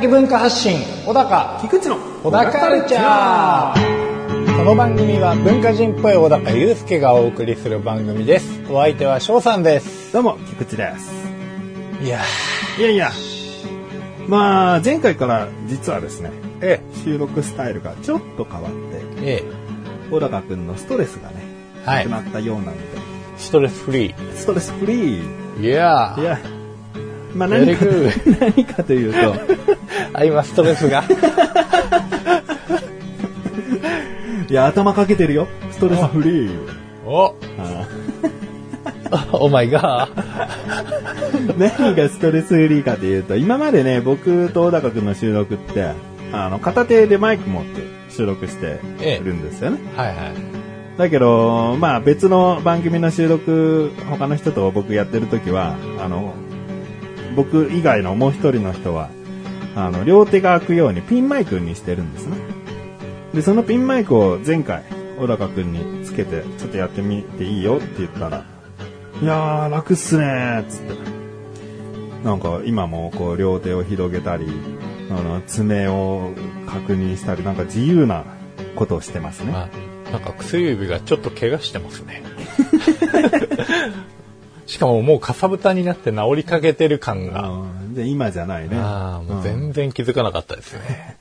的文化発信小高。菊池の小高カルチャー。この番組は文化人っぽい小高祐介がお送りする番組です。お相手は翔さんです。どうも菊池です。いやいやいや。まあ前回から実はですねえ収録スタイルがちょっと変わってええ。小高くんのストレスがねはい。なくなったようなので、ストレスフリストレスフリー。ーいやいやまあ何か何かというと。あ今ストレスが。いや頭かけてるよ。ストレスフリー。お。あ お前が。何がストレスフリーかというと今までね僕と小高くんの収録ってあの片手でマイク持って収録してるんですよね、はいはい。だけど、まあ別の番組の収録、他の人と僕やってる時は、あの、僕以外のもう一人の人は、あの、両手が開くようにピンマイクにしてるんですね。で、そのピンマイクを前回、小高くんにつけて、ちょっとやってみていいよって言ったら、いやー、楽っすねーっつって。なんか今もこう両手を広げたり、あの、爪を確認したり、なんか自由なことをしてますね。あなんか薬指がちょっと怪我してますね しかももうかさぶたになって治りかけてる感がうんで今じゃないね。ああ、もう全然気づかなかったですね。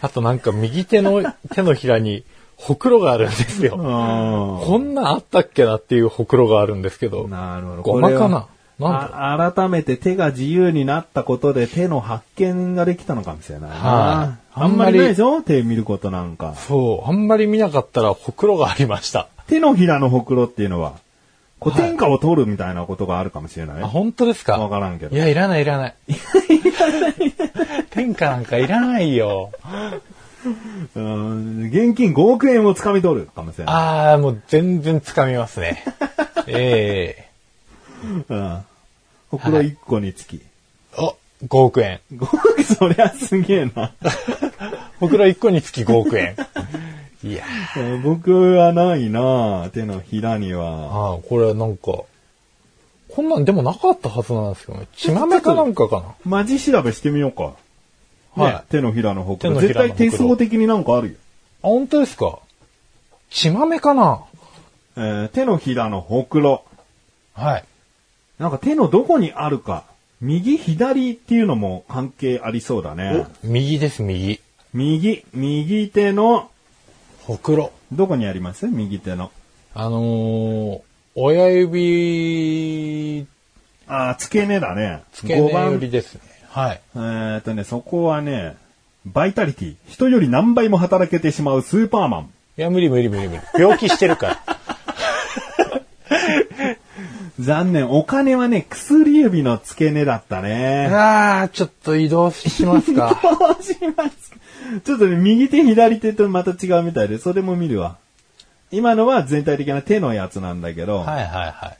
あとなんか右手の 手のひらにほくろがあるんですよ。うんこんなんあったっけなっていうほくろがあるんですけど。なるほど。ごまかな？なん改めて手が自由になったことで手の発見ができたのかもしれないな。はいあんまりないでしょ？手見ることなんか。そう、あんまり見なかったらほくろがありました。手のひらのほくろっていうのは、こう天下を取るみたいなことがあるかもしれない。あ、本当ですか？わからんけどいや、いらないいらない。天下なんかいらないよ。うん現金5億円を掴み取るかもしれない。ああ、もう全然掴みますね。ええうんほくろ1個につき。お、5億円。5億、そりゃすげえな。ほくろ1個につき5億円。いや僕はないな手のひらには。ああ、これなんか、こんなんでもなかったはずなんですけどね。血豆かなんかかな。マジ調べしてみようか。はいね手のひらのほくろ。絶対手相的になんかあるよ。あ、本当ですか？血豆かな？えー手のひらのほくろ。はい。なんか手のどこにあるか。右、左っていうのも関係ありそうだね。右です、右。右、右手の、ほくろ。どこにあります？右手の。あのー、親指、あー付け根だね。付け根5番寄りですね。はい。えーっとね、そこはね、バイタリティ。人より何倍も働けてしまうスーパーマン。いや、無理無理無理無理。病気してるから。残念。お金はね、薬指の付け根だったね。ああ、ちょっと移動しますか。どうしますかちょっとね、右手左手とまた違うみたいで、それも見るわ。今のは全体的な手のやつなんだけど、はいはいはい。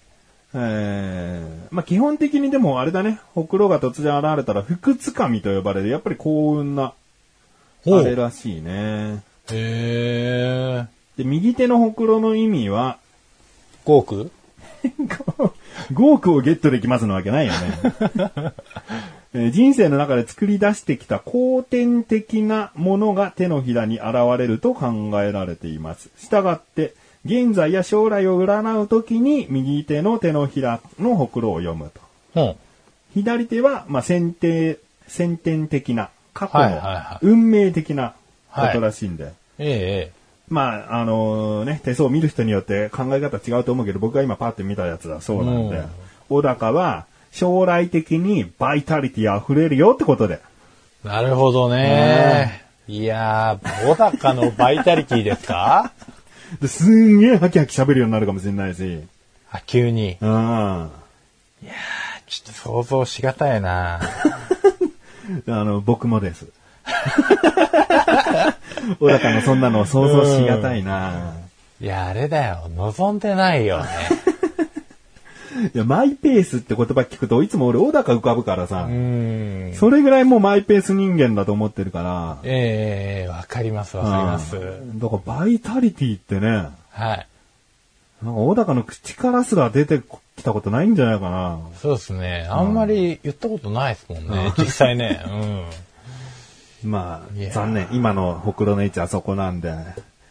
えー、まあ基本的にでもあれだね、ほくろが突然現れたら、腹つかみと呼ばれる、やっぱり幸運な、あれらしいね。へえ。で、右手のほくろの意味は、5億 5億をゲットできますのわけないよね。えー人生の中で作り出してきた後天的なものが手のひらに現れると考えられています。したがって、現在や将来を占うときに右手の手のひらのほくろを読むと。うん。左手は、まあ、先天、先天的な、過去のはいはいはい運命的なことらしいんで。ええまあ、あのね、手相を見る人によって考え方違うと思うけど、僕が今パッて見たやつはそうなんでうん、小高は将来的にバイタリティ溢れるよってことで。なるほどね。いやー、小高のバイタリティですか？ですんげえハキハキ喋るようになるかもしれないし。あ、急に。うん。あちょっと想像しがたいな。の、僕もです。小高のそんなのを想像しがたいな。いや、あれだよ。望んでないよね。いや、マイペースって言葉聞くといつも俺小高浮かぶからさう、ん。それぐらいもうマイペース人間だと思ってるから、ええわかります、わかります。うんだからバイタリティってね、なんはい。か小高の口からすら出てきたことないんじゃないかな。そうですね。あんまり言ったことないですもんね。実際ね。うん。まあ、残念。今のほくろの位置あそこなんで。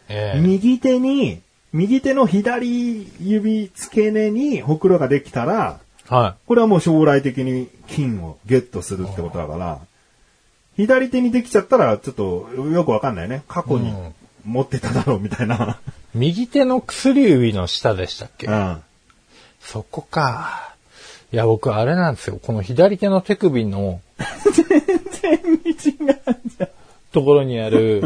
ええ右手に、右手の左指付け根にほくろができたら、はこれはもう将来的に金をゲットするってことだから、左手にできちゃったらちょっとよくわかんないね。過去にうん持ってただろうみたいな。い。右手の薬指の下でしたっけ？うん。そこか。いや、僕、あれなんですよ。この左手の手首の全然違うじゃん。ところにある、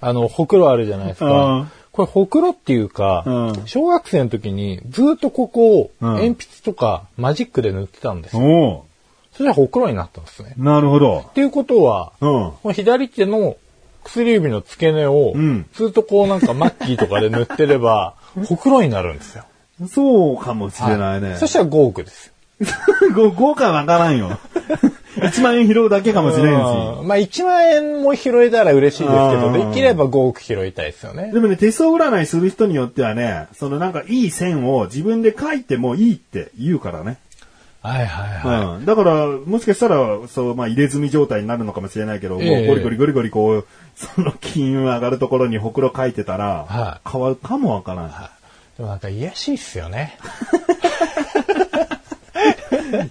あの、ほくろあるじゃないですうんか。これ、ほくろっていうかうん、小学生の時にずっとここをうん鉛筆とかマジックで塗ってたんですよ。おそしたらほくろになったんですね。うなるほど。っていうことは、うん。この左手の薬指の付け根をうん、ずっとこうなんかマッキーとかで塗ってれば、ほくろになるんですよ。そうかもしれないね。そしたら5億ですよ。ご豪華わからんよ。1万円拾うだけかもしれんし。うんまあ1万円も拾えたら嬉しいですけど、うんできれば5億拾いたいですよねで。もね、手相占いする人によってはね、そのなんかいい線を自分で書いてもいいって言うからね。はいはいはい。うん。だから、もしかしたら、そう、まあ入れ墨状態になるのかもしれないけど、ええもうゴリゴリゴリゴリこう、その金運上がるところにほくろ書いてたら、は変わるかもわからない。でもなんか癒やしいっすよね。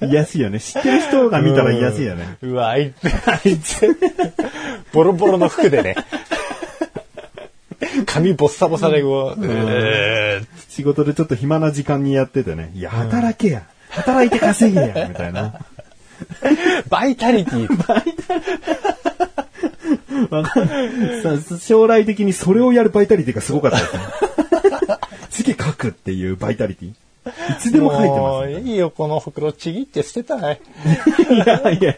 癒やしいよね。知ってる人が見たら癒やしいよね。うわ、あいつ、あいつ、ボロボロの服でね。髪ボッサボサでこう、えー仕事でちょっと暇な時間にやっててね、いや、働けや。働いて稼げや。みたいな。バイタリティ。わかんさ将来的にそれをやるバイタリティがすごかったですね。次書くっていうバイタリティ。いつでも書いてもますね。ういいよ、この袋ちぎって捨てたい。いやいや、いや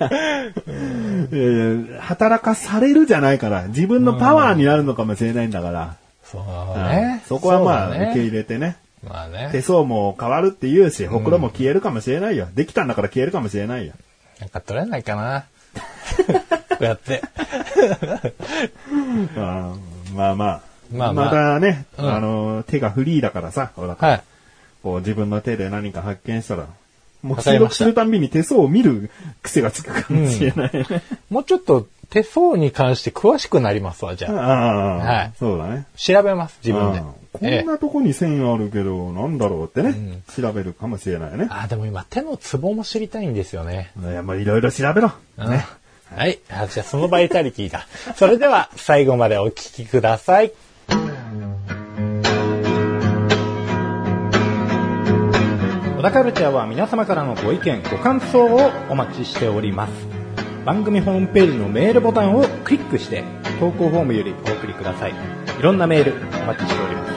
いや働かされるじゃないから、自分のパワーになるのかもしれないんだから、そううんね。そこはまあ、受け入れてね。まあね手。相も変わるって言うし、ほくろも消えるかもしれないよ。できたんだから消えるかもしれないよ。なんか取れないかな。こうやって。うんまあまあ。まあまあたね、うんあの、手がフリーだからさ、ほらはい。こう自分の手で何か発見したら、もう収録するたんびに手相を見る癖がつくかもしれないね。もうちょっと手相に関して詳しくなりますわ、じゃあ。ああ、はいそうだね。調べます、自分でうん。こええんなとこに線あるけど、なんだろうってね、調べるかもしれないね。あ、でも今手のツボも知りたいんですよね。いや、まあいろいろ調べろ。ね。はい。あじゃあそのバイタリティだ。それでは最後までお聞きください。小田カルチャーは皆様からのご意見、ご感想をお待ちしております。番組ホームページのメールボタンをクリックして投稿フォームよりお送りください。いろんなメールお待ちしております。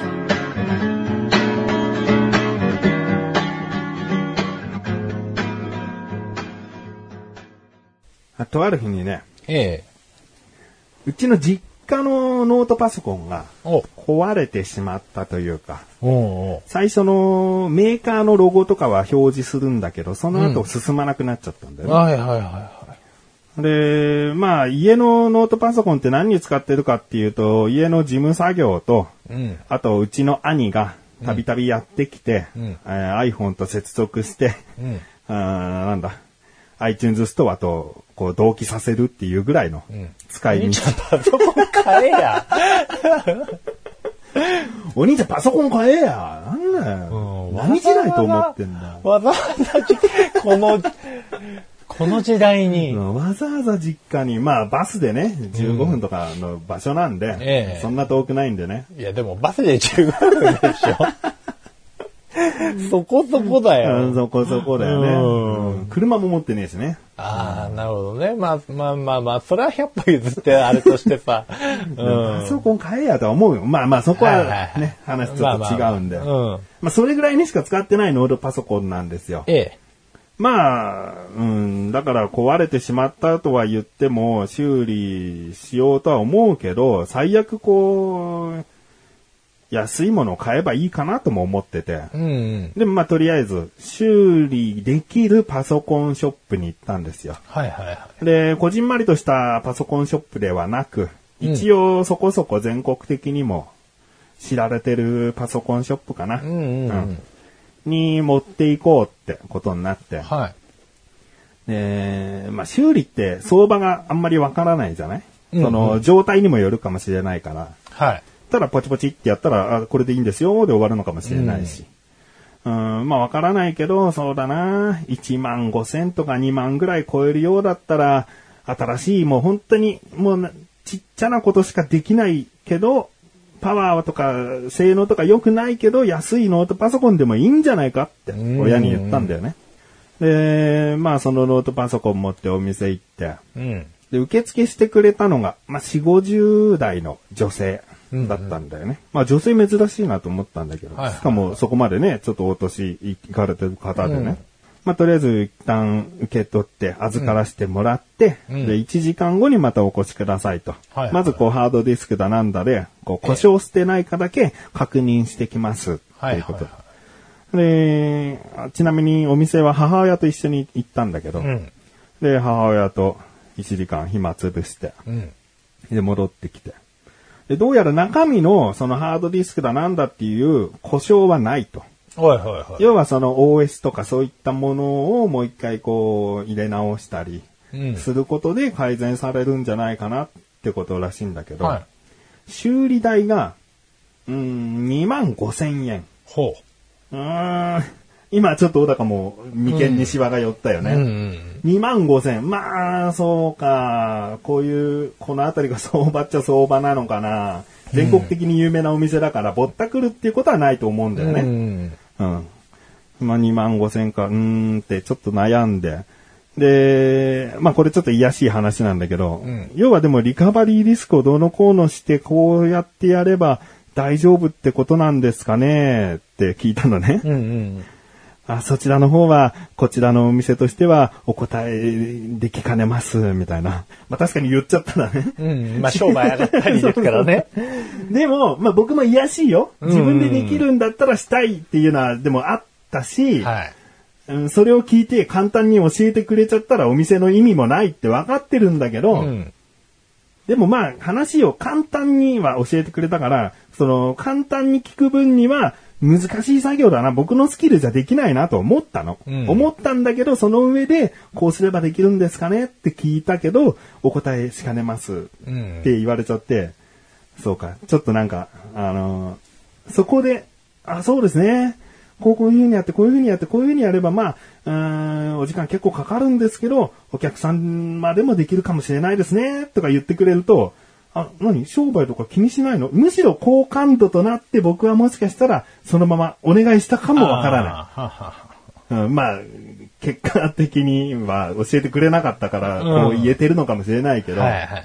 あとある日にね、ええうちの実家のノートパソコンがお壊れてしまったというか、最初のメーカーのロゴとかは表示するんだけど、その後進まなくなっちゃったんだよね。はいはいはいはで、まあ、家のノートパソコンって何に使ってるかっていうと、家の事務作業と、い。うん。あと、うちの兄がたびたびやってきて、うんえー iPhone と接続して、うん。なんだ、iTunes ストアとこう同期させるっていうぐらいのん使い道。パソコン買えや。お兄ちゃんパソコン買えやなんだよ。うん何時代と思ってんだよ。わざわざじ、この、この時代に、わざわざ実家に、まあバスでね、15分とかの場所なんで、ええそんな遠くないんでね。いやでもバスで15分でしょそこそこだうんよ。そこそこだよね。うんうん車も持ってねえしね。ああ、なるほどね。まあまあまあまあ、それは100歩譲ってあれとしてさ。うん。パソコン買えやとは思うよ。まあまあそこはいはいははいね、話ちょっと違うんで。まあまあまあうんまあそれぐらいにしか使ってないノートパソコンなんですよ。ええ。まあ、うん、だから壊れてしまったとは言っても修理しようとは思うけど、最悪こう、安いものを買えばいいかなとも思ってて。うんうん。でもまあとりあえず修理できるパソコンショップに行ったんですよ。はいはいはで、こじんまりとしたパソコンショップではなく、一応そこそこ全国的にも知られてるパソコンショップかな。い。うんうんうん。に持っていこうってことになって。はい。で、まあ修理って相場があんまりわからないじゃない、うんうんその状態にもよるかもしれないから。はい。ただポチポチってやったら、あ、これでいいんですよで終わるのかもしれないし。うん、まあわからないけど、そうだな。1万5千とか2万ぐらい超えるようだったら、新しいもう本当にもうなちっちゃなことしかできないけど、パワーとか性能とか良くないけど、安いノートパソコンでもいいんじゃないかって親に言ったんだよね。で、まあそのノートパソコン持ってお店行って、うん。で、受付してくれたのが、まあ、4、50代の女性だったんだよね。まあ、女性珍しいなと思ったんだけど、しかもそこまでね、ちょっとお年いかれてる方でね。うんまあ、とりあえず一旦受け取って預からせてもらって、うんで、1時間後にまたお越しくださいと。はいはいまずこうハードディスクだなんだで、こう故障してないかだけ確認してきます。とはいいうこと。はで、ちなみにお店は母親と一緒に行ったんだけど、い。うん。で、母親と1時間暇つぶして、うん。で、戻ってきて。で、どうやら中身のそのハードディスクだなんだっていう故障はないと。はいはいはい。要はその OS とかそういったものをもう一回こう入れ直したりうん。することで改善されるんじゃないかなってことらしいんだけど、はい。修理代が、うーん、2万5千円。ほうーん、今ちょっと小高も眉間にシワが寄ったよう。ね。うんうん。2万5千。まあ、そうか。こういう、このあたりが相場っちゃ相場なのかな。全国的に有名なお店だから、ぼったくるっていうことはないと思うんだようね。ん。うん。まあ、2万5千か、うーんってちょっと悩んで。で、まあこれちょっと癒やしい話なんだけど、うん要はでもリカバリーリスクをどうのこうのしてこうやってやれば大丈夫ってことなんですかねって聞いたのね。うんうん。あ、そちらの方は、こちらのお店としては、お答えできかねます、みたいな。まあ確かに言っちゃったらね。うん。まあ、商売上がったりですからね。でも、まあ僕も癒やしいよ。自分でできるんだったらしたいっていうのは、でもあったし、はい。うん、それを聞いて簡単に教えてくれちゃったらお店の意味もないって分かってるんだけど、うん。でもまあ話を簡単には教えてくれたから、その簡単に聞く分には難しい作業だな、僕のスキルじゃできないなと思ったの。うん。思ったんだけど、その上でこうすればできるんですかねって聞いたけど、お答えしかねますうんって言われちゃって、そうか、ちょっとなんか、あのーそこで、あ、そうですね。こうこういう風にやって、こういう風にやって、こういう風にやれば、まあ、うーん、お時間結構かかるんですけど、お客さんまでもできるかもしれないですね、とか言ってくれると、あ、何？商売とか気にしないの？むしろ好感度となって僕はもしかしたら、そのままお願いしたかもわからない。うん、まあ、結果的には教えてくれなかったから、こう言えてるのかもしれないけど、はいはいはい。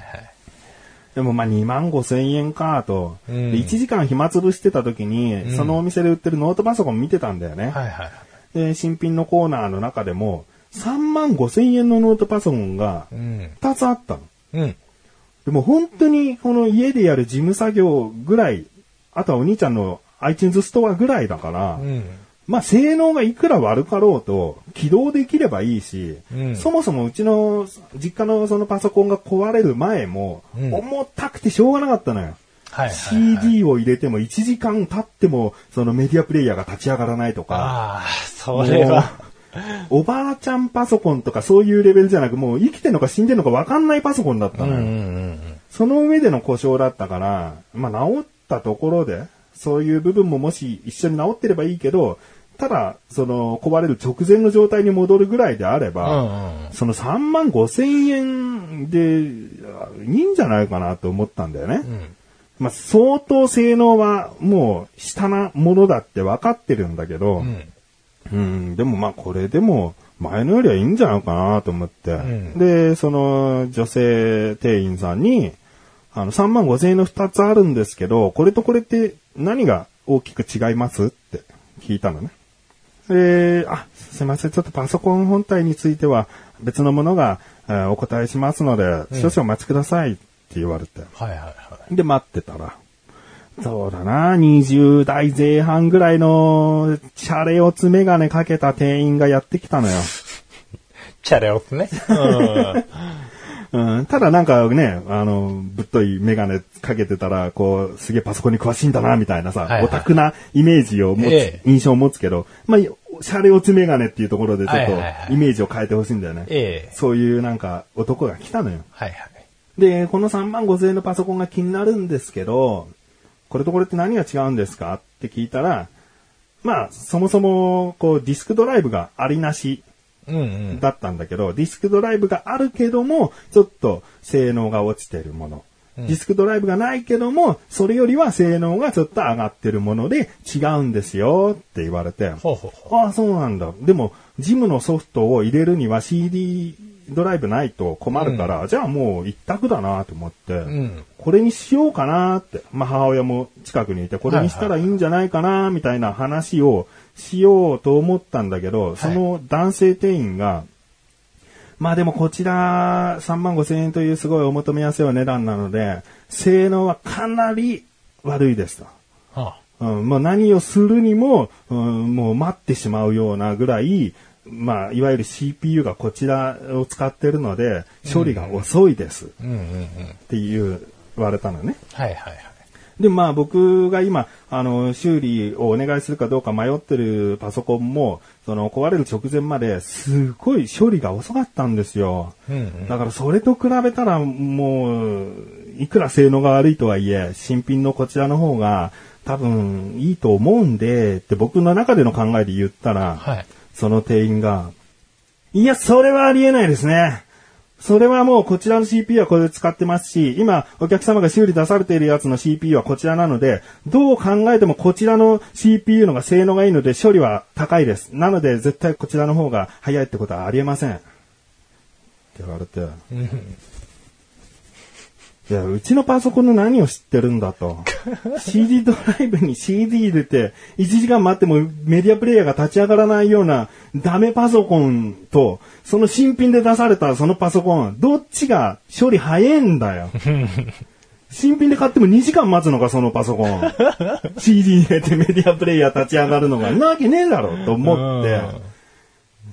でもまあ2万5千円かと、うんで1時間暇つぶしてた時に、んそのお店で売ってるノートパソコン見てたんだよね。はいはい。で、新品のコーナーの中でも、3万5千円のノートパソコンがうん。2つあったの。うん。でも本当にこの家でやる事務作業ぐらい、あとはお兄ちゃんの iTunes ストアぐらいだから、うん。まあ性能がいくら悪かろうと起動できればいいし、うんそもそもうちの実家のそのパソコンが壊れる前も、うん重たくてしょうがなかったのよ。はいはいはい。CD を入れても1時間経ってもそのメディアプレイヤーが立ち上がらないとか、ああ、それは。おばあちゃんパソコンとかそういうレベルじゃなくもう生きてんのか死んでんのか分かんないパソコンだったのよ。うんうんうん。その上での故障だったから、まあ治ったところで、そういう部分ももし一緒に治ってればいいけど、ただ、その壊れる直前の状態に戻るぐらいであれば、うんうんその3万5千円でいいんじゃないかなと思ったんだよね。うん。まあ相当性能はもう下なものだって分かってるんだけど、うん。うん、でもまあこれでも前のよりはいいんじゃないかなと思って、んで、その女性店員さんに、あの3万5千円の2つあるんですけど、これとこれって何が大きく違いますって聞いたのね。で、あ、すいません、ちょっとパソコン本体については別のものが、えーお答えしますので、少々お待ちくださいって言われて。はいはいはで、待ってたら。そうだな、20代前半ぐらいの、シャレオツメガネかけた店員がやってきたのよ。チャレオツね。うん。うん、ただなんかね、あの、ぶっといメガネかけてたら、こう、すげえパソコンに詳しいんだな、みたいなさ、はいはいオタクなイメージを持つ、ええ印象を持つけど、まあ、シャレオツメガネっていうところでちょっとイメージを変えてほしいんだよね。ええそういうなんか男が来たのよ。はいはい。で、この3万5千円のパソコンが気になるんですけど、これとこれって何が違うんですかって聞いたら、まあ、そもそも、こう、ディスクドライブがありなしうんうん。だったんだけど、ディスクドライブがあるけども、ちょっと性能が落ちてるもの。ディスクドライブがないけども、それよりは性能がちょっと上がってるもので違うんですよって言われて、ほうほうほああ、そうなんだ。でも、ジムのソフトを入れるには CD ドライブないと困るから、じゃあもう一択だなと思って、う。うん。これにしようかなって、まあ母親も近くにいて、これにしたらいいんじゃないかなみたいな話をしようと思ったんだけど、その男性店員が、まあでもこちら3万5千円というすごいお求めやすいお値段なので、性能はかなり悪いですと。はうん、まあ何をするにも、うん、もう待ってしまうようなぐらい、まあいわゆる CPU がこちらを使ってるので、処理が遅いですっ。ていう言われたのね。はいはいはい。で、まあ僕が今、あの、修理をお願いするかどうか迷ってるパソコンも、その壊れる直前まですごい処理が遅かったんですよ。うんうん。だからそれと比べたらもう、いくら性能が悪いとはいえ、新品のこちらの方が多分いいと思うんで、って僕の中での考えで言ったら、はい。その店員が、いや、それはありえないですね。それはもうこちらの CPU はこれで使ってますし、今お客様が修理出されているやつの CPU はこちらなので、どう考えてもこちらの CPU のが性能がいいので処理は高いです。なので絶対こちらの方が早いってことはありえません。って言われて。いや、うちのパソコンの何を知ってるんだと。CD ドライブに CD 入れて、1時間待ってもメディアプレイヤーが立ち上がらないようなダメパソコンと、その新品で出されたそのパソコン、どっちが処理早いんだよ。新品で買っても2時間待つのか、そのパソコン。CD 入れてメディアプレイヤー立ち上がるのが、なわけねえだろ、と思って。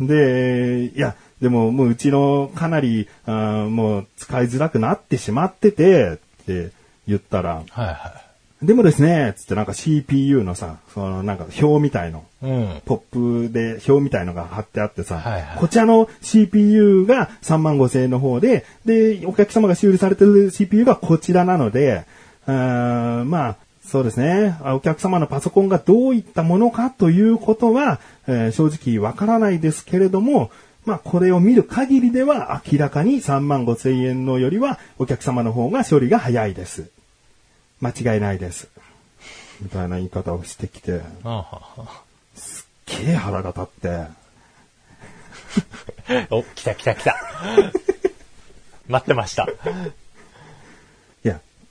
で、いや、でももううちのかなり、あーもう使いづらくなってしまってて、って言ったら、はいはでもですね、つってなんか CPU のさ、そのなんか表みたいの、い。うん。ポップで表みたいのが貼ってあってさ、はいはいこちらの CPU が3万5千円の方で、で、お客様が修理されてる CPU がこちらなので、あーまあ、そうですね。あお客様のパソコンがどういったものかということは、えー正直わからないですけれども、まあ、これを見る限りでは明らかに3万5千円のよりはお客様の方が処理が早いです。間違いないです。みたいな言い方をしてきて、あははけえ腹が立って、お、来た来た来た。待ってました。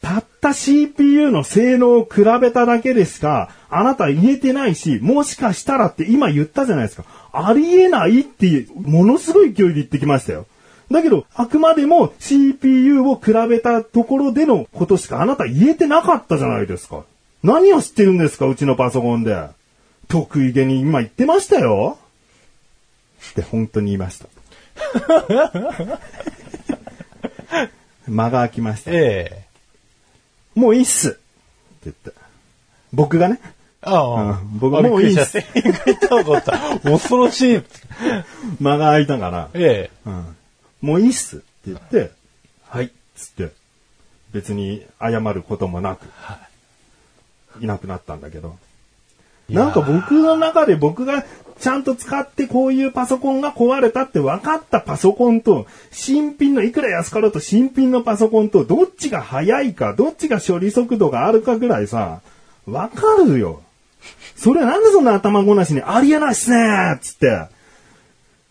たった CPU の性能を比べただけでしか、あなた言えてないし、もしかしたらって今言ったじゃないですか。ありえないって、ものすごい勢いで言ってきましたよ。だけど、あくまでも CPU を比べたところでのことしかあなた言えてなかったじゃないですか。何を知ってるんですか、うちのパソコンで。得意げに今言ってましたよ。って本当に言いました。間が空きました。ええもういいっす。って言って。僕がね？ああ、うん。僕あもういいっすびっくりした。言ったと思った。恐ろしい。間が空いたから、えうん、もういいっす。って言って、はい、っつって、別に謝ることもなく、いなくなったんだけど。なんか僕の中で僕がちゃんと使ってこういうパソコンが壊れたって分かったパソコンと、新品のいくら安かろうと新品のパソコンとどっちが早いか、どっちが処理速度があるかぐらいさ、分かるよ。それなんでそんな頭ごなしにありえないっすねっつって。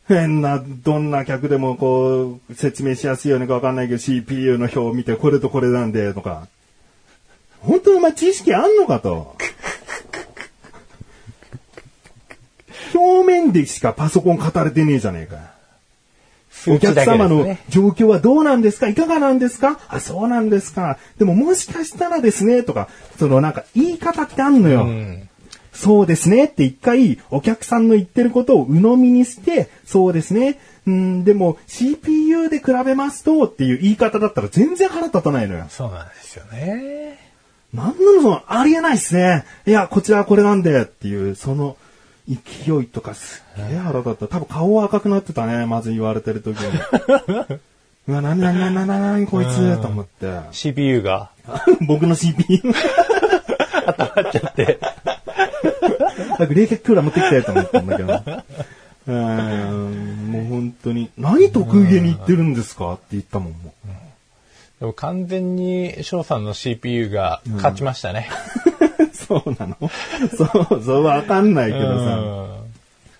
変な、どんな客でもこう、説明しやすいようにかわかんないけど CPU の表を見てこれとこれなんで、とか。本当にお前知識あんのかと。表面でしかパソコン語れてねえじゃねえか。お客様の状況はどうなんですか？いかがなんですか？あ、そうなんですか。でももしかしたらですね、とか、そのなんか言い方ってあんのよ。うん。そうですねって一回お客さんの言ってることを鵜呑みにして、そうですね。うん、でも CPU で比べますとっていう言い方だったら全然腹立たないのよ。そうなんですよね。なんなのその、ありえないっすね。いや、こちらはこれなんでっていう、その勢いとかすっげえ腹立った。多分顔は赤くなってたね。まず言われてる時に。うわ、なになになになになにこいつと思って。CPU が？僕の CPU。温まっちゃって。なんか冷却クーラー持ってきてと思ったんだけど。うーん、もう本当に、何得意げに言ってるんですかって言ったもん、もう。でも完全に翔さんの CPU が勝ちましたね。そうなの？そう、そうわかんないけうどさ。ん。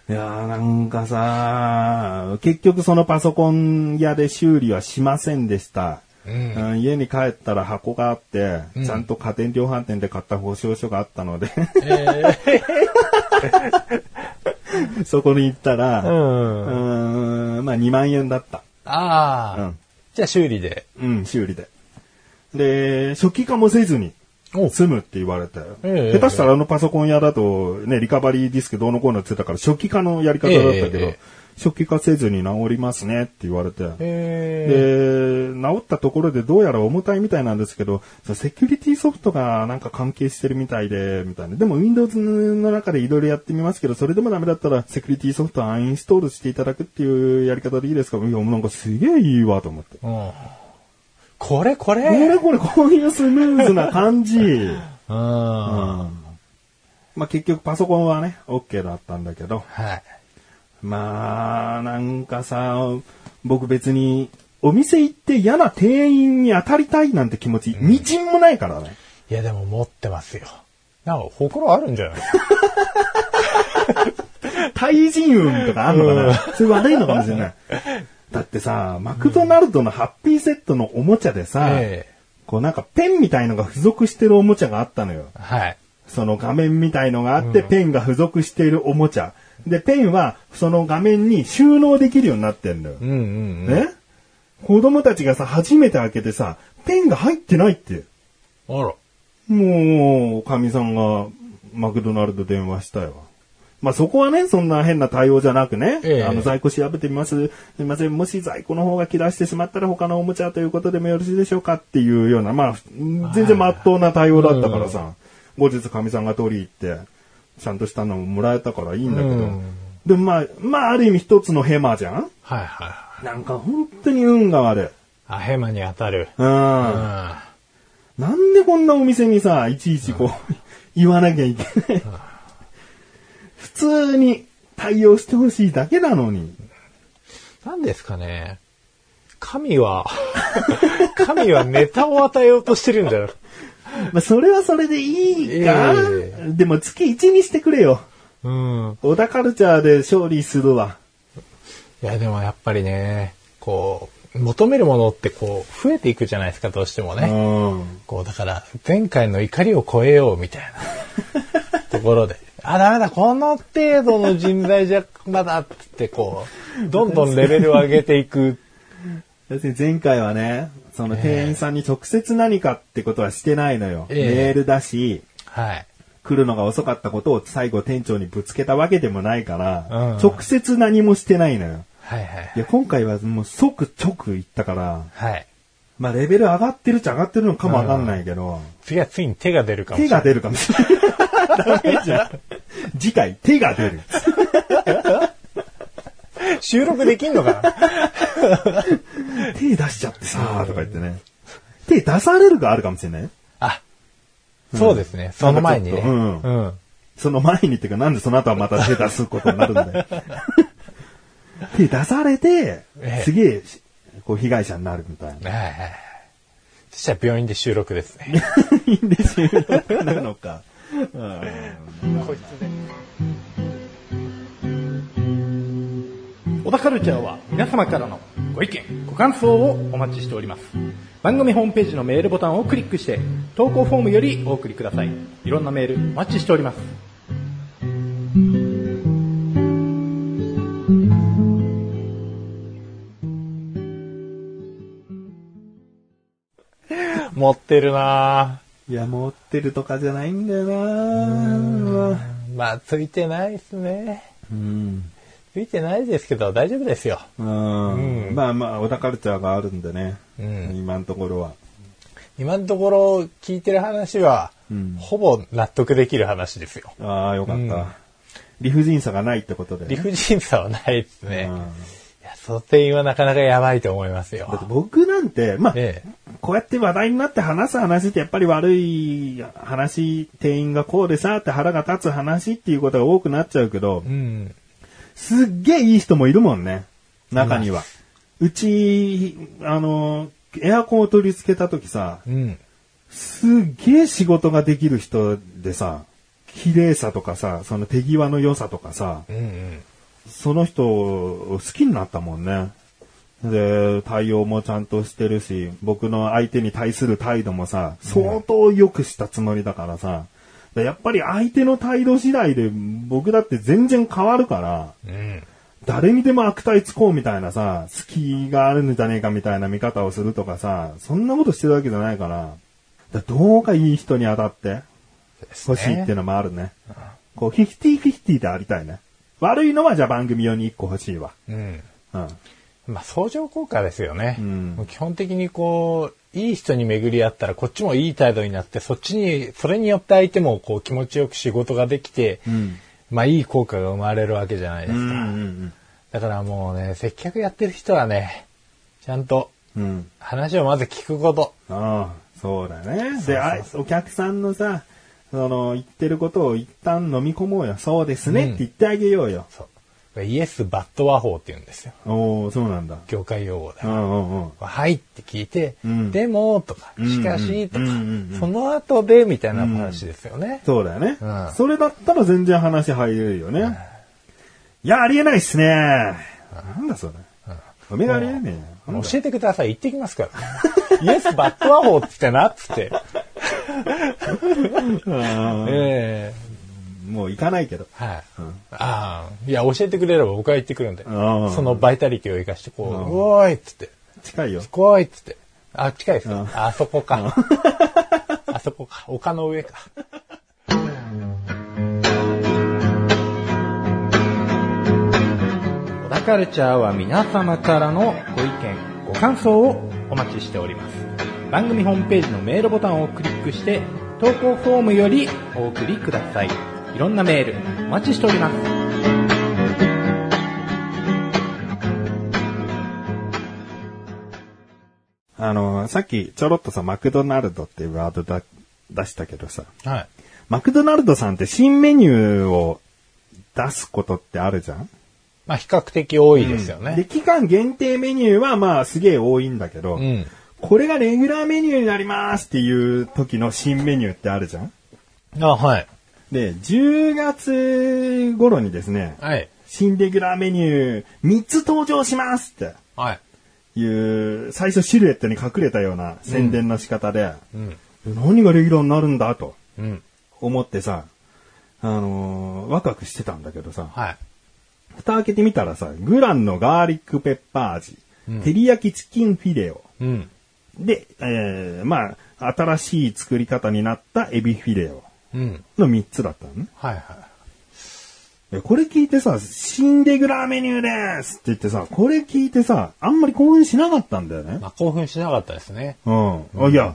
いやーなんかさ、結局そのパソコン屋で修理はしませんでした。うんうん家に帰ったら箱があって、うんちゃんと家電量販店で買った保証書があったので、え そこに行ったら、ー、ううん。ーん、まあ2万円だった。ああ、うんじゃあ修理で。うん、修理で。で、初期化もせずにお済むって言われて。ええ下手したらあのパソコン屋だと、ね、リカバリーディスクどうのこうのって言ってたから初期化のやり方だったけど、えええ初期化せずに治りますねって言われて。えで、治ったところでどうやら重たいみたいなんですけど、セキュリティソフトがなんか関係してるみたいで、みたいな。でも Windows の中でいろいろやってみますけど、それでもダメだったらセキュリティソフトをアンインストールしていただくっていうやり方でいいですか？いや、なんかすげえいいわと思って。うん。これこれこれこれこういうスムーズな感じ。うん。うん。まあ結局パソコンはね、OK だったんだけど。はい。まあ、なんかさ、僕別に、お店行って嫌な店員に当たりたいなんて気持ち、みじんもないからね。いやでも持ってますよ。なんか、ほくろあるんじゃない？対人運とかあんのかな？それ悪いのかもしれない。だってさ、マクドナルドのハッピーセットのおもちゃでさ、えこうなんかペンみたいのが付属してるおもちゃがあったのよ。えはい。その画面みたいのがあって、うんペンが付属しているおもちゃ。で、ペンはその画面に収納できるようになってんだよ。うんうんうん。ね？子供たちがさ、初めて開けてさ、ペンが入ってないって。あら。もう、かみさんがマクドナルド電話したよ。まあそこはね、そんな変な対応じゃなくね、ええあの在庫調べてみます。すみません、もし在庫の方が切らしてしまったら他のおもちゃということでもよろしいでしょうかっていうような、まあ、全然真っ当な対応だったからさ、後日かみさんが取り行って、ちゃんとしたのももらえたからいいんだけど、うんでもまあ、まあある意味一つのヘマじゃんはいはいはい。なんか本当に運が悪い。あ、ヘマに当たる。うん。うん。なんでこんなお店にさ、いちいちこう、言わなきゃいけない。普通に対応してほしいだけなのに。なんですかね。神は、神はネタを与えようとしてるんじゃないまあ、それはそれでいいか、えでも月1にしてくれよ。うん。小田カルチャーで勝利するわ。いや、でもやっぱりね、こう、求めるものってこう、増えていくじゃないですか、どうしてもうね。ん。こう、だから、前回の怒りを超えようみたいなところで、あ、ダメだ、この程度の人材じゃまだってこう、どんどんレベルを上げていく。前回はね、その店員さんに直接何かってことはしてないのよ。ええメールだし、はい。来るのが遅かったことを最後店長にぶつけたわけでもないから、うん直接何もしてないのよ。はいはいい。や、今回はもう即直言ったから、はい。まあレベル上がってるっちゃ上がってるのかもわかんないけど、次はついに手が出るかもしれない。手が出るかもしれない。ダメじゃん。次回、手が出る。収録できんのかな？手出しちゃってさ、とか言ってね。手出されるがあるかもしれない。あ、そうですね。その前にね。なんかちょっとうん。その前にっていうか、なんでその後はまた手出すことになるんだよ。手出されてええ、すげえ、こう被害者になるみたいな。はいはいはい。そしたら病院で収録ですね。いいんですよ。なのか。こいつで。小田カルチャーは皆様からのご意見、ご感想をお待ちしております。番組ホームページのメールボタンをクリックして、投稿フォームよりお送りください。いろんなメールお待ちしております。持ってるないや、持ってるとかじゃないんだよなまあ、ついてないですね。うん。ついてないですけど、大丈夫ですよ。うん。まあまあ、小田カルチャーがあるんでね。うん今のところは。今のところ聞いてる話は、うんほぼ納得できる話ですよ。ああ、よかった、うん理不尽さがないってことで、ね。理不尽さはないですね。うんいや、その点はなかなかやばいと思いますだってよ。僕なんて、まあ、ええ。こうやって話題になって話す話ってやっぱり悪い話、店員がこうでさって腹が立つ話っていうことが多くなっちゃうけどう、ん。すっげえいい人もいるもんね。中には。うち、あの、エアコンを取り付けた時さ、うん。すっげえ仕事ができる人でさ、綺麗さとかさ、その手際の良さとかさ、うんうん。その人を好きになったもんね。で、対応もちゃんとしてるし、僕の相手に対する態度もさ、相当良くしたつもりだからさ、でやっぱり相手の態度次第で僕だって全然変わるから、うん。誰にでも悪態つこうみたいなさ、隙があるんじゃねえかみたいな見方をするとかさ、そんなことしてるわけじゃないから、だからどうかいい人に当たって欲しいっていうのもあるね。こう、フィフティフィフティでありたいね。悪いのはじゃあ番組用に1個欲しいわ。うん。うん。まあ、相乗効果ですよね。うん基本的にこう、いい人に巡り合ったら、こっちもいい態度になって、そっちに、それによって相手もこう気持ちよく仕事ができて、うん。まあ、いい効果が生まれるわけじゃないでうん。うすか。ん。だからもうね、接客やってる人はね、ちゃんとうん。話をまず聞くこと。ああ、そうだね。で、あお客さんのさ、その、言ってることを一旦飲み込もうよ。そうですね、うんって言ってあげようよ。イエス・バット和法って言うんですよ。おおそうなんだ。業界用語でう。んうんうん。はいって聞いて、うんでもとか、うんしかしとか、うんうんうんその後でみたいな話ですよね。そうだよね。うんそれだったら全然話入れるよね。いや、ありえないっすね。なんだそれ。おめがありえねえ教えてください、行ってきますから。イエス・バット和法って言ってなっつって。うんええもう行かないけど。はい。ああ、いや、教えてくれれば僕は行ってくるんで。うんそのバイタリティを生かして、こう、うんうおーいっつって、近いよ。来いっつって。あ、近いですうんかあそこか。あそこか。丘の上か。小田カルチャーは皆様からのご意見、ご感想をお待ちしております。番組ホームページのメールボタンをクリックして、投稿フォームよりお送りください。いろんなメール、お待ちしております。あの、さっきちょろっとさ、マクドナルドっていうワードだ出したけどさ、はい。マクドナルドさんって新メニューを出すことってあるじゃん？まあ、比較的多いですよで、ね。期間限定メニューはまあすげえ多いんだけど、うん。これがレギュラーメニューになりますっていう時の新メニューってあるじゃん？あ、はい。で、10月頃にですね、はい。新レギュラーメニュー3つ登場しますってはい。いう、最初シルエットに隠れたような宣伝の仕方で、うん。何がレギュラーになるんだとうん。思ってさ、あのーワクワクしてたんだけどさ、はい。蓋開けてみたらさ、グランのガーリックペッパー味、うん照り焼きチキンフィレオ、うん。で、えー、まあ、新しい作り方になったエビフィレオうん。の3つだったのね。はいはい。でこれ聞いてさ、新レギュラーメニューですって言ってさ、これ聞いてさ、あんまり興奮しなかったんだよね。まあ、興奮しなかったですね。うん。あいや、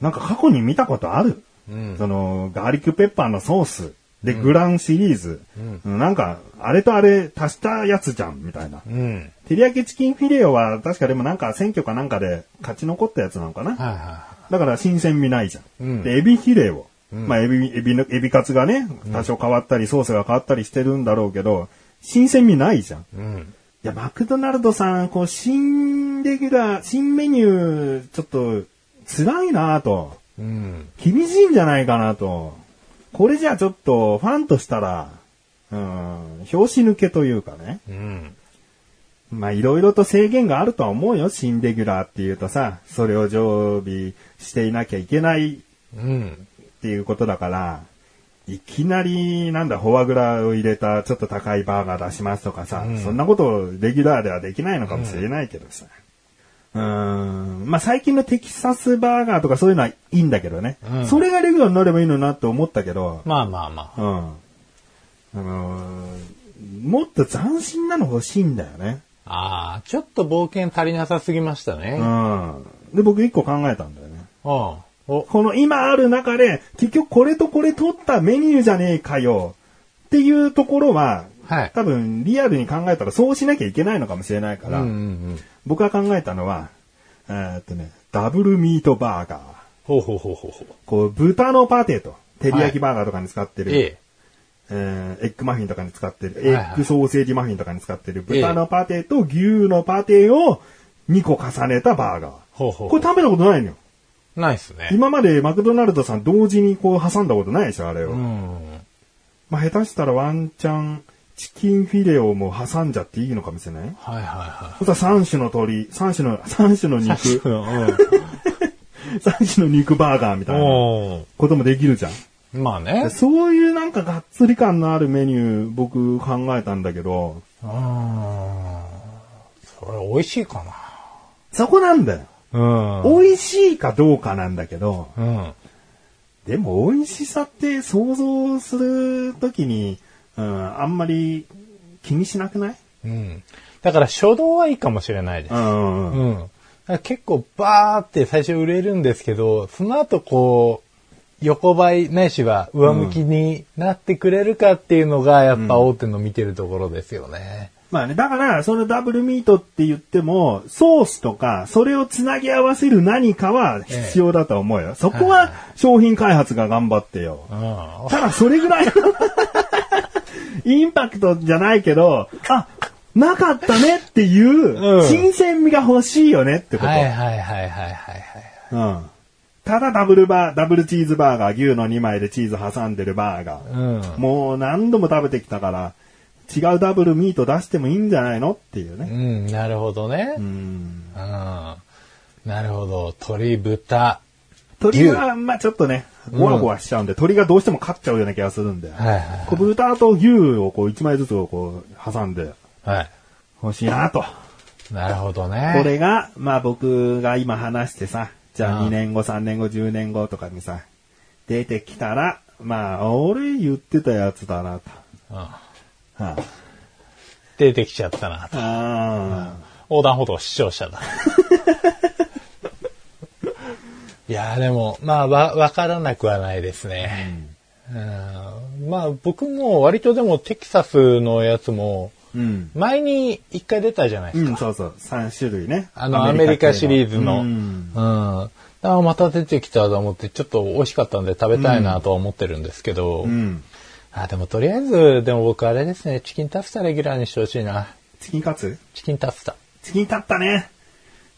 なんか過去に見たことある。うん。その、ガーリックペッパーのソース、で、グランシリーズ、うんなんか、あれとあれ足したやつじゃん、みたいな。うん。照り焼きチキンフィレオは、確かでもなんか選挙かなんかで勝ち残ったやつなのかな？はいはだから新鮮味ないじゃん。うんで、エビフィレオ。まあ、エビ、エビの、エビカツがね、多少変わったり、ソースが変わったりしてるんだろうけど、新鮮味ないじゃん。い。うん。いや、マクドナルドさん、こう、新レギュラー、新メニュー、ちょっと、辛いなぁと。うん。厳しいんじゃないかなと。これじゃあちょっと、ファンとしたら、うん、表紙抜けというかね。うん。まあ、いろいろと制限があるとは思うよ、新レギュラーっていうとさ、それを常備していなきゃいけないうん。っていうことだから、いきなり、なんだ、フォアグラを入れたちょっと高いバーガー出しますとかさ、うんそんなことレギュラーではできないのかもしれないけどさ。うーん。まあ、最近のテキサスバーガーとかそういうのはいいんだけどね。うんそれがレギュラーになればいいのになって思ったけど、まあまあまあ。うん。あのーもっと斬新なの欲しいんだよね。ああ、ちょっと冒険足りなさすぎましたね。ううん。ん。で、僕一個考えたんだよね。お、この今ある中で、結局これとこれ取ったメニューじゃねえかよ。っていうところは、はい。多分リアルに考えたらそうしなきゃいけないのかもしれないから、うんうんうん。僕が考えたのは、えーっとね、ダブルミートバーガー。ほうほうほうほうほう。こう、豚のパテと、照り焼きバーガーとかに使ってる、ええ。えーエッグマフィンとかに使ってる、はいはいエッグソーセージマフィンとかに使ってる豚のパテと牛のパテを2個重ねたバーガー。ほうほうこれ食べたことないのよ。ないっすね。今までマクドナルドさん同時にこう挟んだことないでしょ、あれを。うん。まあ下手したらワンチャンチキンフィレオも挟んじゃっていいのかもしれない？はいはいはそしたら3種の鶏、3種の、三種の肉、い。3種の肉バーガーみたいなおこともできるじゃん。うん。まあね。そういうなんかがっつり感のあるメニュー僕考えたんだけど、うん。それ美味しいかそこなんだよ。な。うん。美味しいかどうかなんだけど、うん。でも美味しさって想像するときに、うん、あんまり気にしなくない？うん。だから初動はいいかもしれないです。うん。うん。うん。結構バーって最初売れるんですけど、その後こう、横ばいないしは上向きになってくれるかっていうのがやっぱ大手の見てるところですよね。まあね、だから、そのダブルミートって言っても、ソースとか、それをつなぎ合わせる何かは必要だと思うよ。そこは商品開発が頑張ってよ。うん。ただ、それぐらいのインパクトじゃないけど、あ、なかったねっていうう、ん新鮮味が欲しいよねってこと。はいはいはいはいはいはい。うん。ただダブルバー、ダブルチーズバーガー、牛の2枚でチーズ挟んでるバーガー。うん。もう何度も食べてきたから、違うダブルミート出してもいいんじゃないのっていうね。うん、なるほどね。ううん。ん。なるほど。鶏、豚。鳥は、まあちょっとね、ゴワゴワしちゃうんで、鳥がどうしても勝っちゃうような気がするんで。はいはいこう豚と牛をこう1枚ずつをこう挟んではい。欲しいなと。なるほどね。これが、まあ僕が今話してさ、じゃあうん2年後、3年後、10年後とかにさ、出てきたら、まあ俺言ってたやつだなと。うんは出てきちゃったな。ああ横断歩道視聴者だ。いやーでも、まあ、わ、わからなくはないですね。うんまあ、僕も割とでもテキサスのやつも、うん。前に一回出たじゃないですか。うん、そうそう。3種類ね。あの、アメリカシリーズの。ううん。ん。だからまた出てきたと思って、ちょっと美味しかったんで食べたいなとは思ってるんですけど。うん。あ、でもとりあえず、でも僕あれですね、チキンタツタレギュラーにしてほしいな。チキンカツ？チキンタツタ。チキンタッタね。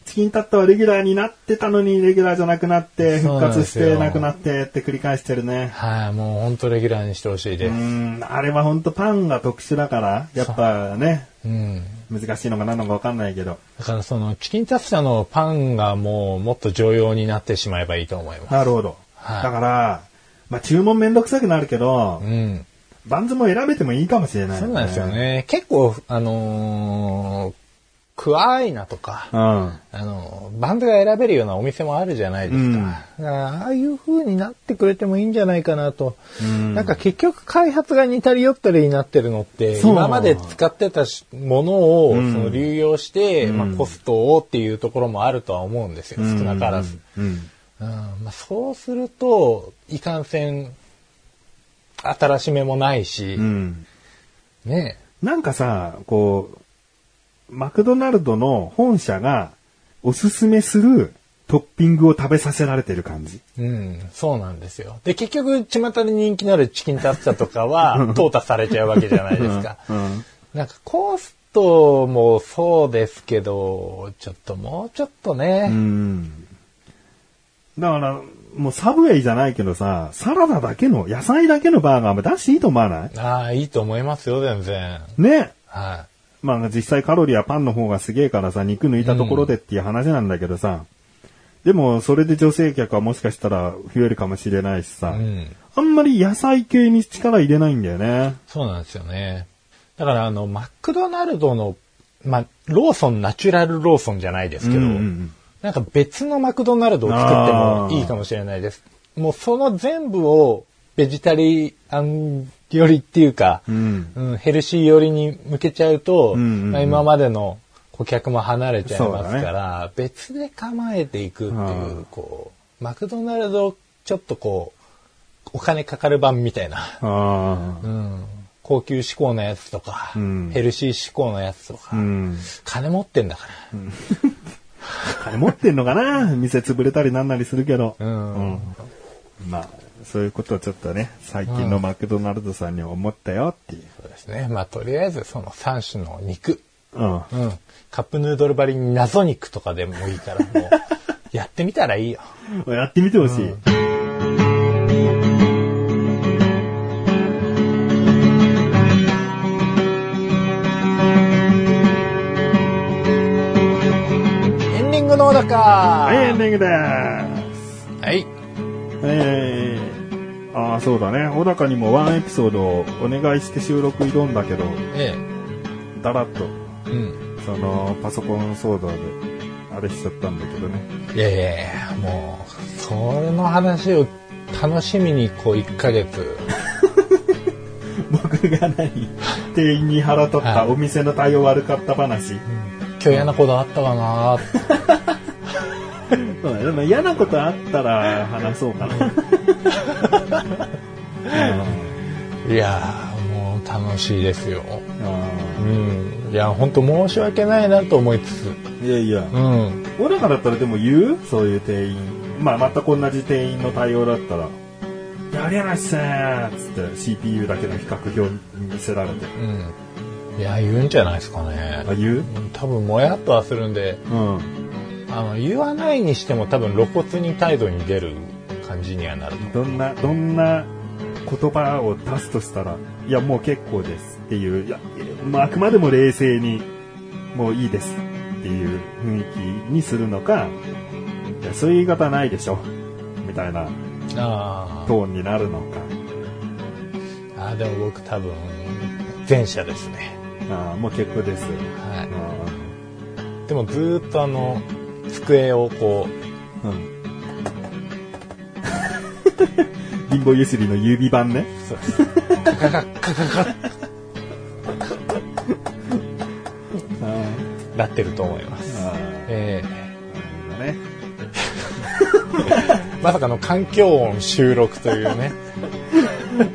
チキンタッタはレギュラーになってたのに、レギュラーじゃなくなって、復活してなくなってって繰り返してるね。はい、もう本当レギュラーにしてほしいでうす。ん、あれは本当パンが特殊だから、やっぱね、うん。難しいのか何なのかわかんないけど。だからそのチキンタツタのパンがもうもっと常用になってしまえばいいと思います。なるほど。はいだから、まあ注文めんどくさくなるけど、うん。バンズも選べてもいいかもしれない、そうなんですよ。ね。結構、あのー、クワイナとか、うん。あの、バンズが選べるようなお店もあるじゃないですか。うんああいう風になってくれてもいいんじゃないかなと。んなんか結局開発が似たり寄ったりになってるのって、今まで使ってたしものを、うんその流用して、うんまあコストをっていうところもあるとは思うんですよ。少なからず。うん。うんまあ、そうすると、いかんせん、新しめもないし、うん。ねなんかさ、こう、マクドナルドの本社がおすすめするトッピングを食べさせられてる感じ。うん、そうなんですよ。で、結局、巷で人気のあるチキンタツタとかは、淘汰されちゃうわけじゃないですか。うん。なんか、コストもそうですけど、ちょっともうちょっとうね、ん。だから、もうサブウェイじゃないけどさ、サラダだけの、野菜だけのバーガーも出していいと思わない？ああ、いいと思いますよ、全然。ね。はまあ実際カロリーはパンの方がすげえからさ、肉抜いたところでっていう話なんだけどさ、でもそれで女性客はもしかしたら増えるかもしれないしさ、い。うん。あんまり野菜系に力入れないんだよね。そうなんですよね。だから、あの、マクドナルドのまあ、ローソンナチュラルローソンじゃないですけど、うんうんうんなんか別のマクドナルドを作ってもいいかもしれないです。もうその全部をベジタリアン寄りっていうか、うん。うんヘルシー寄りに向けちゃうと、うんうんうん。まあ、今までの顧客も離れちゃいますから、別で構えていくっていうう、ん。こう、マクドナルドちょっとこう、お金かかる版みたいな、あうん。高級志向のやつとか、うん。ヘルシー志向のやつとか、あ。うん。金持ってんだから。金持ってんのかな？店潰れたりなんなりするけど。うん。うん。まあ、そういうことをちょっとね、最近のマクドナルドさんには思ったよっていう。そうですね。まあ、とりあえずその3種の肉、うん。うん、カップヌードル張りに謎肉とかでもいいから、もう、やってみたらいいよ。やってみてほしい。エンディングの小高はい、エンはディングです。い。えー、ああ、そうだね。小高にもワンエピソードをお願いして収録挑んだけど、えだらっと、え。うん。その、パソコン騒動で、あれしちゃったんだけどね。いやいやいや、もう、それの話を楽しみに、こう、1ヶ月。僕が何店員に腹取ったはいお店の対応悪かった話。今日嫌なことあったかなそうだねでも嫌なことあったら話そうかな。いやー、もう楽しいですよ。あうん。いや、本当申し訳ないなと思いつつ。ーいやいや。うん。小高だったらでも言う？そういう店員。まあ、全く同じ店員の対応だったら、やりやないっすねーっつって CPU だけの比較表見せられて。うん。いや、言うんじゃないですかねあ、。言う？うん多分、もやっとはするんで、うん。あの、言わないにしても多分露骨に態度に出る感じにはなると。どんな、どんな言葉を出すとしたら、いや、もう結構ですっていう、いや、まあ、あくまでも冷静に、もういいですっていう雰囲気にするのか、いやそういう言い方ないでしょみたいなあトーンになるのか。あ。ああ、でも僕多分、前者ですね。ああもう結構です。はあい。でもずーっとあの、机をこう、あうん。貧乏ゆすりの指版ね。そうです。カカカカカなってると思います。えあね。え まさかの環境音収録というね。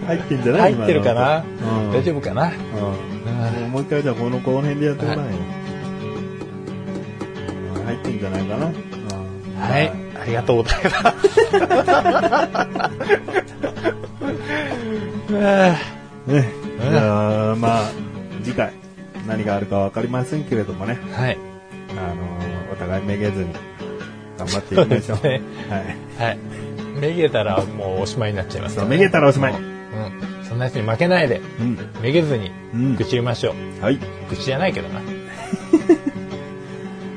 入ってんじゃない？入ってるかな、今の音大丈夫かな？うんもう一回じゃあこのこの辺でやってもらえよ。うん入ってんじゃないかな？はい。ありがとうございます。ね。じゃあ、まあ、次回何があるかわかりませんけれどもね。はい。あの、お互いめげずに頑張っていきましょう。そ うねはい。はい。めげたらもうおしまいになっちゃいますねめげたらおしまい。うん。そんなやつに負けないで、うん。めげずにうん愚痴言いましょう。はい。愚痴じゃないけどな。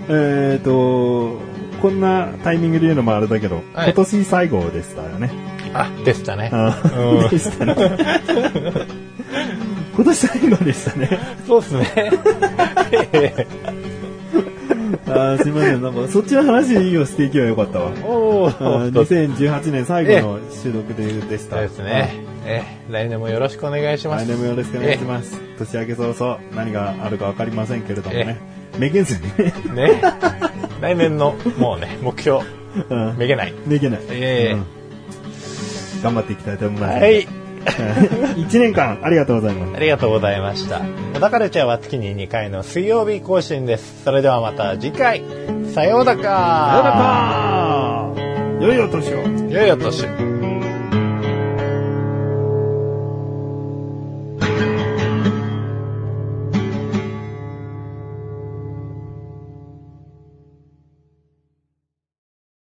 えっ、と、こんなタイミングで言うのもあれだけど、はい今年最後でしたよね。あ、でしたね。でしたね。今年最後でしたね。そうっすね。え えあーすいません。なんか、そっちの話をしていけばよかったわ。おあーー、2018年最後の収録ででした。そうですね。ええ来年もよろしくお願いします。来年もよろしくお願いします。年明け早々、何があるかわかりませんけれどもね。めげずにね。ね。来年の、もうね、目標、うんめげない。めげない。ええうん頑張っていきたいと思います。はい。1年間ありがとうございます。ありがとうございました。小田カルチャーは月に2回の水曜日更新です。それではまた次回。さようだかさようなら良いお年をよいお年を。